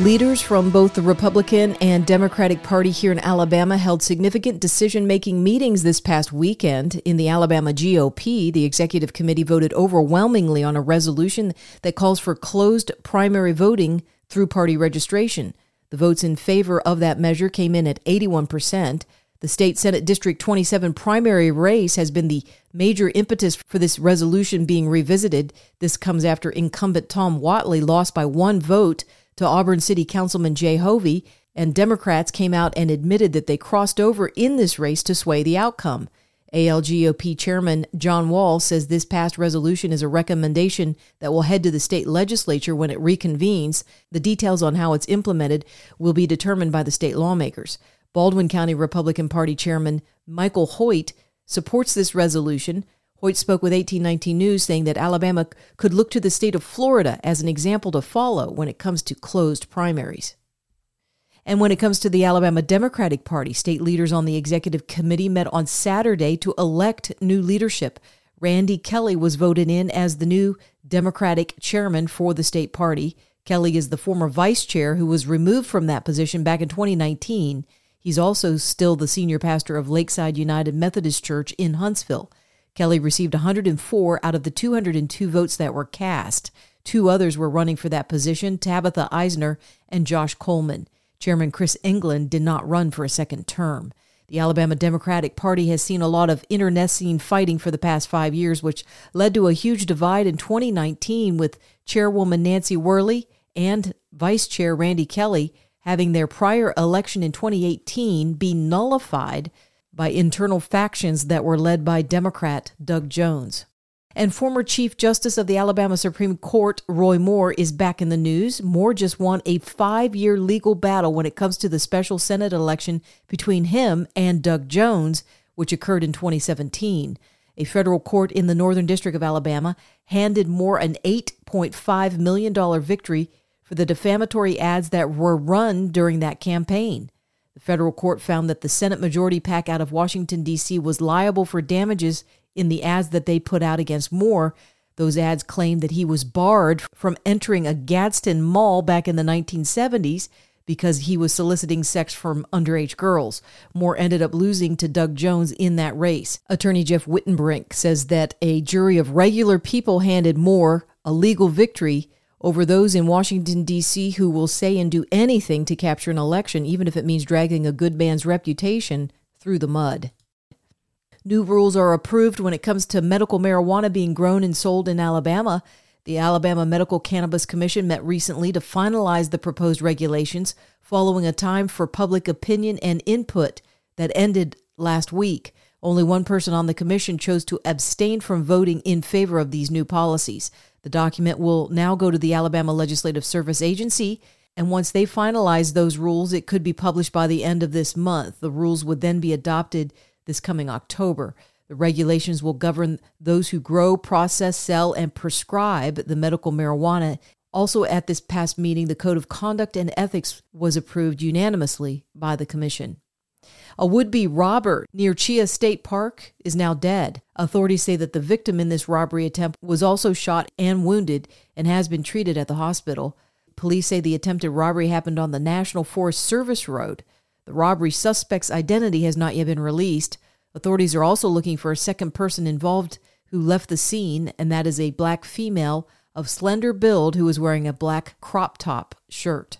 Leaders from both the Republican and Democratic Party here in Alabama held significant decision making meetings this past weekend. In the Alabama GOP, the executive committee voted overwhelmingly on a resolution that calls for closed primary voting through party registration. The votes in favor of that measure came in at 81%. The state Senate District 27 primary race has been the major impetus for this resolution being revisited. This comes after incumbent Tom Whatley lost by one vote to Auburn City Councilman Jay Hovey, and Democrats came out and admitted that they crossed over in this race to sway the outcome. ALGOP Chairman John Wahl says this past resolution is a recommendation that will head to the state legislature when it reconvenes. The details on how it's implemented will be determined by the state lawmakers. Baldwin County Republican Party Chairman Michael Hoyt supports this resolution. Hoyt spoke with 1819 News saying that Alabama could look to the state of Florida as an example to follow when it comes to closed primaries. And when it comes to the Alabama Democratic Party, state leaders on the executive committee met on Saturday to elect new leadership. Randy Kelly was voted in as the new Democratic chairman for the state party. Kelly is the former vice chair who was removed from that position back in 2019. He's also still the senior pastor of Lakeside United Methodist Church in Huntsville. Kelly received 104 out of the 202 votes that were cast. Two others were running for that position Tabitha Eisner and Josh Coleman. Chairman Chris England did not run for a second term. The Alabama Democratic Party has seen a lot of internecine fighting for the past five years, which led to a huge divide in 2019 with Chairwoman Nancy Worley and Vice Chair Randy Kelly having their prior election in 2018 be nullified by internal factions that were led by Democrat Doug Jones. And former Chief Justice of the Alabama Supreme Court, Roy Moore, is back in the news. Moore just won a five year legal battle when it comes to the special Senate election between him and Doug Jones, which occurred in 2017. A federal court in the Northern District of Alabama handed Moore an $8.5 million victory for the defamatory ads that were run during that campaign. The federal court found that the Senate Majority PAC out of Washington, D.C. was liable for damages in the ads that they put out against Moore. Those ads claimed that he was barred from entering a Gadsden mall back in the 1970s because he was soliciting sex from underage girls. Moore ended up losing to Doug Jones in that race. Attorney Jeff Wittenbrink says that a jury of regular people handed Moore a legal victory over those in Washington, D.C., who will say and do anything to capture an election, even if it means dragging a good man's reputation through the mud. New rules are approved when it comes to medical marijuana being grown and sold in Alabama. The Alabama Medical Cannabis Commission met recently to finalize the proposed regulations following a time for public opinion and input that ended last week. Only one person on the commission chose to abstain from voting in favor of these new policies. The document will now go to the Alabama Legislative Service Agency, and once they finalize those rules, it could be published by the end of this month. The rules would then be adopted this coming October. The regulations will govern those who grow, process, sell, and prescribe the medical marijuana. Also, at this past meeting, the Code of Conduct and Ethics was approved unanimously by the Commission. A would be robber near Cheaha State Park is now dead. Authorities say that the victim in this robbery attempt was also shot and wounded and has been treated at the hospital. Police say the attempted robbery happened on the National Forest Service Road. The robbery suspect's identity has not yet been released. Authorities are also looking for a second person involved who left the scene, and that is a black female of slender build who was wearing a black crop top shirt.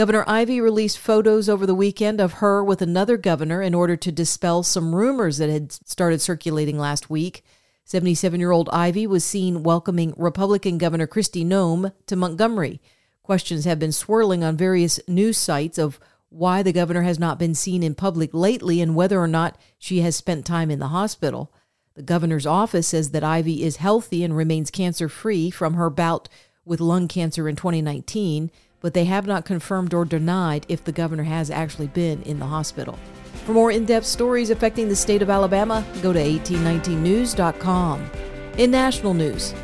Governor Ivey released photos over the weekend of her with another governor in order to dispel some rumors that had started circulating last week. 77 year old Ivey was seen welcoming Republican Governor Kristi Noem to Montgomery. Questions have been swirling on various news sites of why the governor has not been seen in public lately and whether or not she has spent time in the hospital. The governor's office says that Ivey is healthy and remains cancer free from her bout with lung cancer in 2019 but they have not confirmed or denied if the governor has actually been in the hospital. For more in depth stories affecting the state of Alabama, go to 1819news.com. In national news,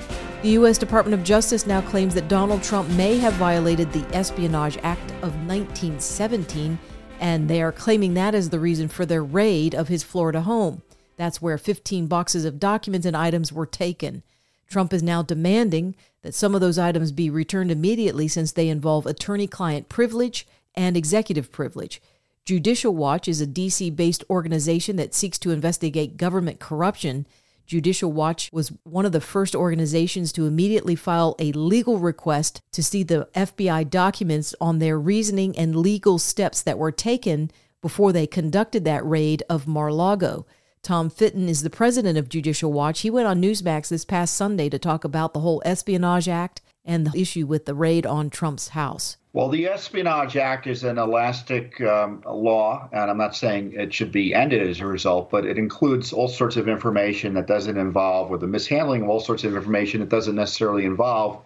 the U.S. Department of Justice now claims that Donald Trump may have violated the Espionage Act of 1917, and they are claiming that as the reason for their raid of his Florida home. That's where 15 boxes of documents and items were taken. Trump is now demanding that some of those items be returned immediately since they involve attorney client privilege and executive privilege. Judicial Watch is a DC based organization that seeks to investigate government corruption Judicial Watch was one of the first organizations to immediately file a legal request to see the FBI documents on their reasoning and legal steps that were taken before they conducted that raid of Mar Lago. Tom Fitton is the president of Judicial Watch. He went on Newsmax this past Sunday to talk about the whole Espionage Act and the issue with the raid on Trump's house. Well, the Espionage Act is an elastic um, law, and I'm not saying it should be ended as a result, but it includes all sorts of information that doesn't involve, or the mishandling of all sorts of information that doesn't necessarily involve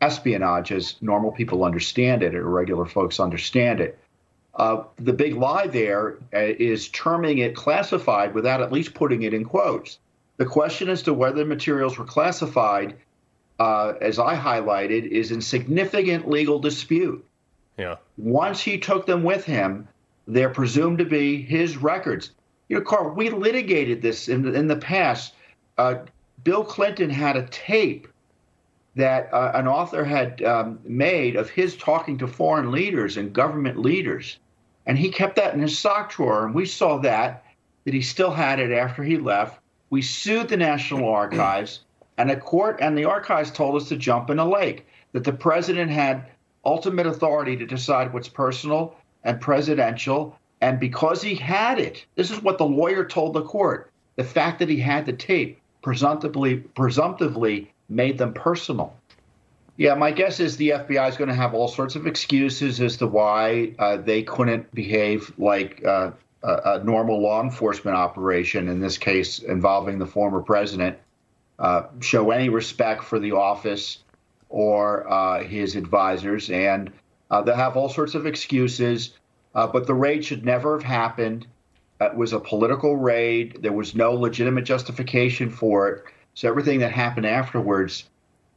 espionage as normal people understand it, or regular folks understand it. Uh, the big lie there uh, is terming it classified without at least putting it in quotes. The question as to whether the materials were classified uh, as I highlighted, is in significant legal dispute. Yeah. Once he took them with him, they're presumed to be his records. You know, Carl, we litigated this in the, in the past. Uh, Bill Clinton had a tape that uh, an author had um, made of his talking to foreign leaders and government leaders. And he kept that in his sock drawer. And we saw that, that he still had it after he left. We sued the National Archives. And the court and the archives told us to jump in a lake, that the president had ultimate authority to decide what's personal and presidential. And because he had it, this is what the lawyer told the court the fact that he had the tape presumptively, presumptively made them personal. Yeah, my guess is the FBI is going to have all sorts of excuses as to why uh, they couldn't behave like uh, a, a normal law enforcement operation, in this case involving the former president uh, show any respect for the office or uh, his advisors, and uh, they'll have all sorts of excuses. Uh, but the raid should never have happened. It was a political raid. There was no legitimate justification for it. So everything that happened afterwards,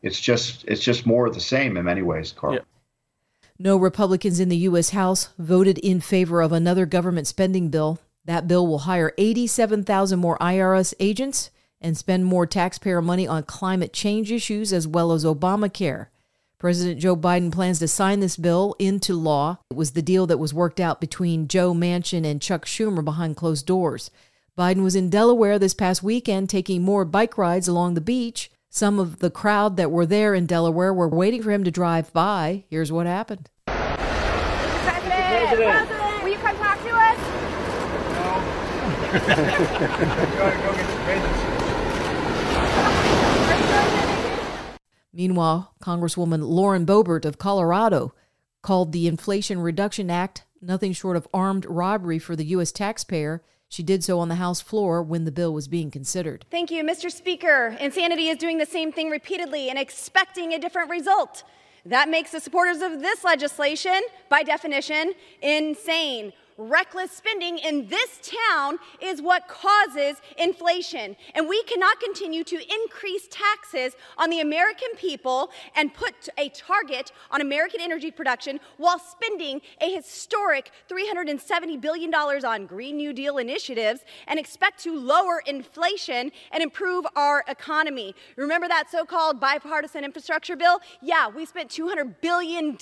it's just it's just more of the same in many ways, Carl. Yeah. No Republicans in the U.S. House voted in favor of another government spending bill. That bill will hire 87,000 more IRS agents and spend more taxpayer money on climate change issues as well as Obamacare. President Joe Biden plans to sign this bill into law. It was the deal that was worked out between Joe Manchin and Chuck Schumer behind closed doors. Biden was in Delaware this past weekend taking more bike rides along the beach. Some of the crowd that were there in Delaware were waiting for him to drive by. Here's what happened. President, President, President will you come talk to us? No. Meanwhile, Congresswoman Lauren Boebert of Colorado called the Inflation Reduction Act nothing short of armed robbery for the U.S. taxpayer. She did so on the House floor when the bill was being considered. Thank you, Mr. Speaker. Insanity is doing the same thing repeatedly and expecting a different result. That makes the supporters of this legislation, by definition, insane reckless spending in this town is what causes inflation. And we cannot continue to increase taxes on the American people and put a target on American energy production while spending a historic $370 billion on Green New Deal initiatives and expect to lower inflation and improve our economy. Remember that so called bipartisan infrastructure bill? Yeah, we spent $200 billion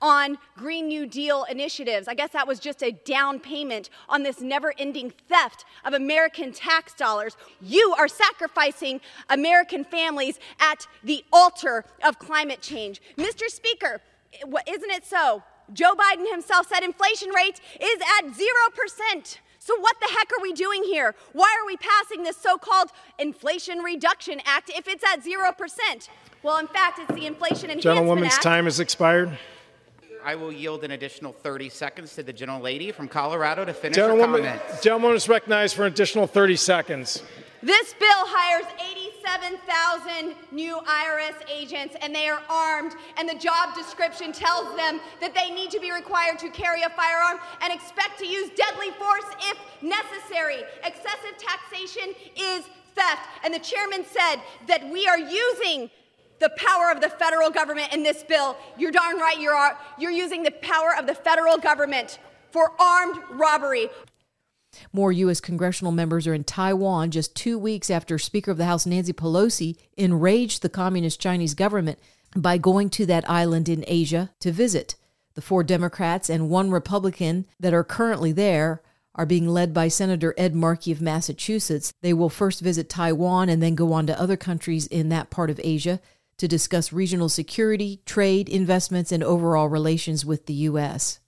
on Green New Deal initiatives. I guess that was just just a down payment on this never ending theft of American tax dollars. You are sacrificing American families at the altar of climate change. Mr. Speaker, isn't it so? Joe Biden himself said inflation rate is at 0%. So, what the heck are we doing here? Why are we passing this so called Inflation Reduction Act if it's at 0%? Well, in fact, it's the Inflation Enhancement Gentlewoman's Act. time has expired. I will yield an additional 30 seconds to the gentle lady from Colorado to finish Gentlewoman, her comments. Gentlewoman is recognized for an additional 30 seconds. This bill hires 87,000 new IRS agents, and they are armed, and the job description tells them that they need to be required to carry a firearm and expect to use deadly force if necessary. Excessive taxation is theft. And the chairman said that we are using the power of the federal government in this bill. You're darn right you are. You're using the power of the federal government for armed robbery. More U.S. congressional members are in Taiwan just two weeks after Speaker of the House Nancy Pelosi enraged the Communist Chinese government by going to that island in Asia to visit. The four Democrats and one Republican that are currently there are being led by Senator Ed Markey of Massachusetts. They will first visit Taiwan and then go on to other countries in that part of Asia to discuss regional security, trade, investments, and overall relations with the U.S.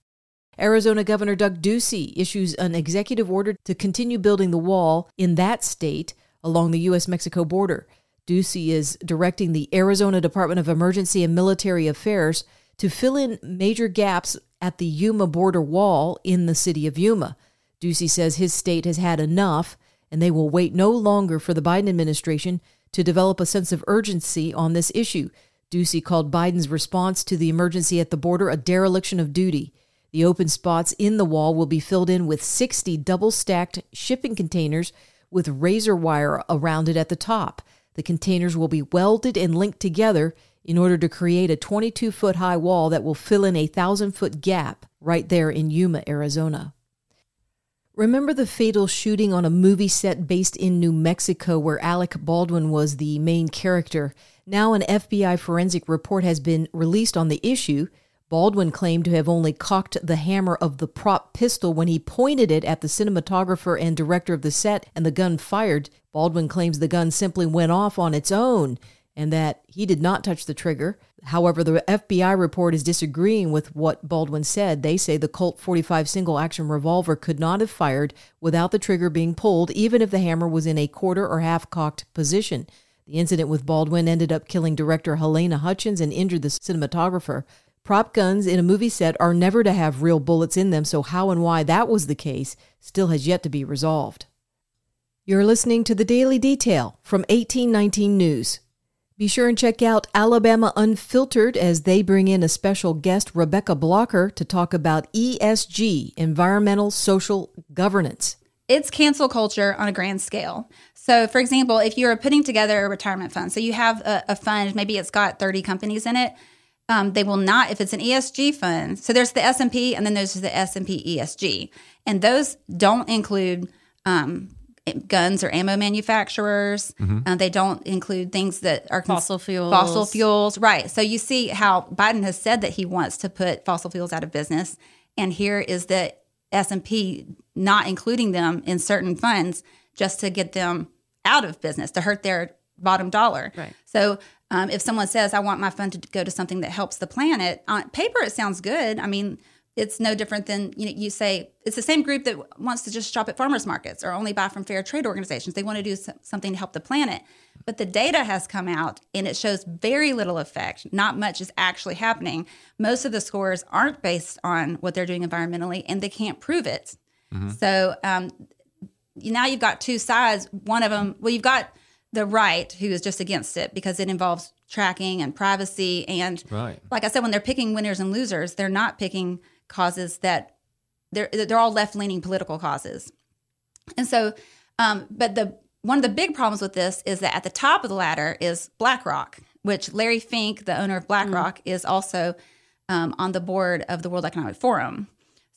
Arizona Governor Doug Ducey issues an executive order to continue building the wall in that state along the U.S. Mexico border. Ducey is directing the Arizona Department of Emergency and Military Affairs to fill in major gaps at the Yuma border wall in the city of Yuma. Ducey says his state has had enough and they will wait no longer for the Biden administration to develop a sense of urgency on this issue. Ducey called Biden's response to the emergency at the border a dereliction of duty. The open spots in the wall will be filled in with 60 double stacked shipping containers with razor wire around it at the top. The containers will be welded and linked together in order to create a 22 foot high wall that will fill in a 1,000 foot gap right there in Yuma, Arizona. Remember the fatal shooting on a movie set based in New Mexico where Alec Baldwin was the main character? Now, an FBI forensic report has been released on the issue. Baldwin claimed to have only cocked the hammer of the prop pistol when he pointed it at the cinematographer and director of the set, and the gun fired. Baldwin claims the gun simply went off on its own and that he did not touch the trigger. However, the FBI report is disagreeing with what Baldwin said. They say the Colt 45 single action revolver could not have fired without the trigger being pulled, even if the hammer was in a quarter or half cocked position. The incident with Baldwin ended up killing director Halyna Hutchins and injured the cinematographer. Prop guns in a movie set are never to have real bullets in them, so how and why that was the case still has yet to be resolved. You're listening to the Daily Detail from 1819 News. Be sure and check out Alabama Unfiltered as they bring in a special guest, Rebecca Blocker, to talk about ESG, environmental social governance. It's cancel culture on a grand scale. So, for example, if you're putting together a retirement fund, so you have a, a fund, maybe it's got 30 companies in it. Um, they will not if it's an ESG fund. So there's the S and P, and then there's the S and P ESG, and those don't include um, guns or ammo manufacturers. Mm-hmm. Uh, they don't include things that are fossil fuels. Fossil fuels, right? So you see how Biden has said that he wants to put fossil fuels out of business, and here is the S and P not including them in certain funds just to get them out of business to hurt their bottom dollar. Right. So um, if someone says, "I want my fund to go to something that helps the planet," on paper it sounds good. I mean it's no different than you know you say it's the same group that wants to just shop at farmers markets or only buy from fair trade organizations. They want to do something to help the planet. But the data has come out and it shows very little effect not much is actually happening. Most of the scores aren't based on what they're doing environmentally and they can't prove it. Mm-hmm. so um, now you've got two sides. One of them well you've got the right who is just against it because it involves tracking and privacy and right. like i said when they're picking winners and losers they're not picking causes that they're they're all left leaning political causes, and so, um, but the one of the big problems with this is that at the top of the ladder is BlackRock, which Larry Fink, the owner of BlackRock, mm-hmm. is also um, on the board of the World Economic Forum.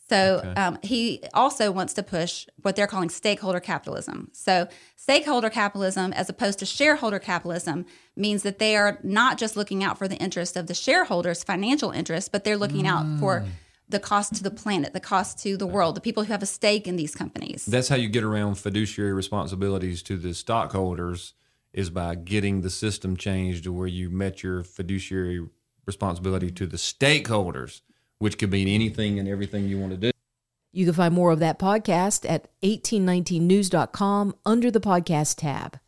So okay. um, he also wants to push what they're calling stakeholder capitalism. So stakeholder capitalism, as opposed to shareholder capitalism, means that they are not just looking out for the interest of the shareholders' financial interests, but they're looking mm. out for mm the cost to the planet, the cost to the world, the people who have a stake in these companies. That's how you get around fiduciary responsibilities to the stockholders is by getting the system changed to where you met your fiduciary responsibility to the stakeholders, which could mean anything and everything you want to do. You can find more of that podcast at 1819news.com under the podcast tab.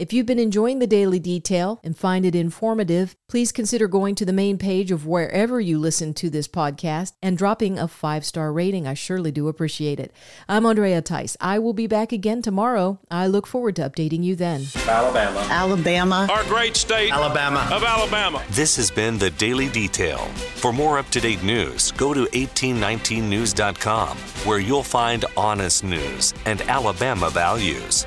If you've been enjoying the Daily Detail and find it informative, please consider going to the main page of wherever you listen to this podcast and dropping a five star rating. I surely do appreciate it. I'm Andrea Tice. I will be back again tomorrow. I look forward to updating you then. Alabama. Alabama. Our great state. Alabama. Of Alabama. This has been the Daily Detail. For more up to date news, go to 1819news.com, where you'll find honest news and Alabama values.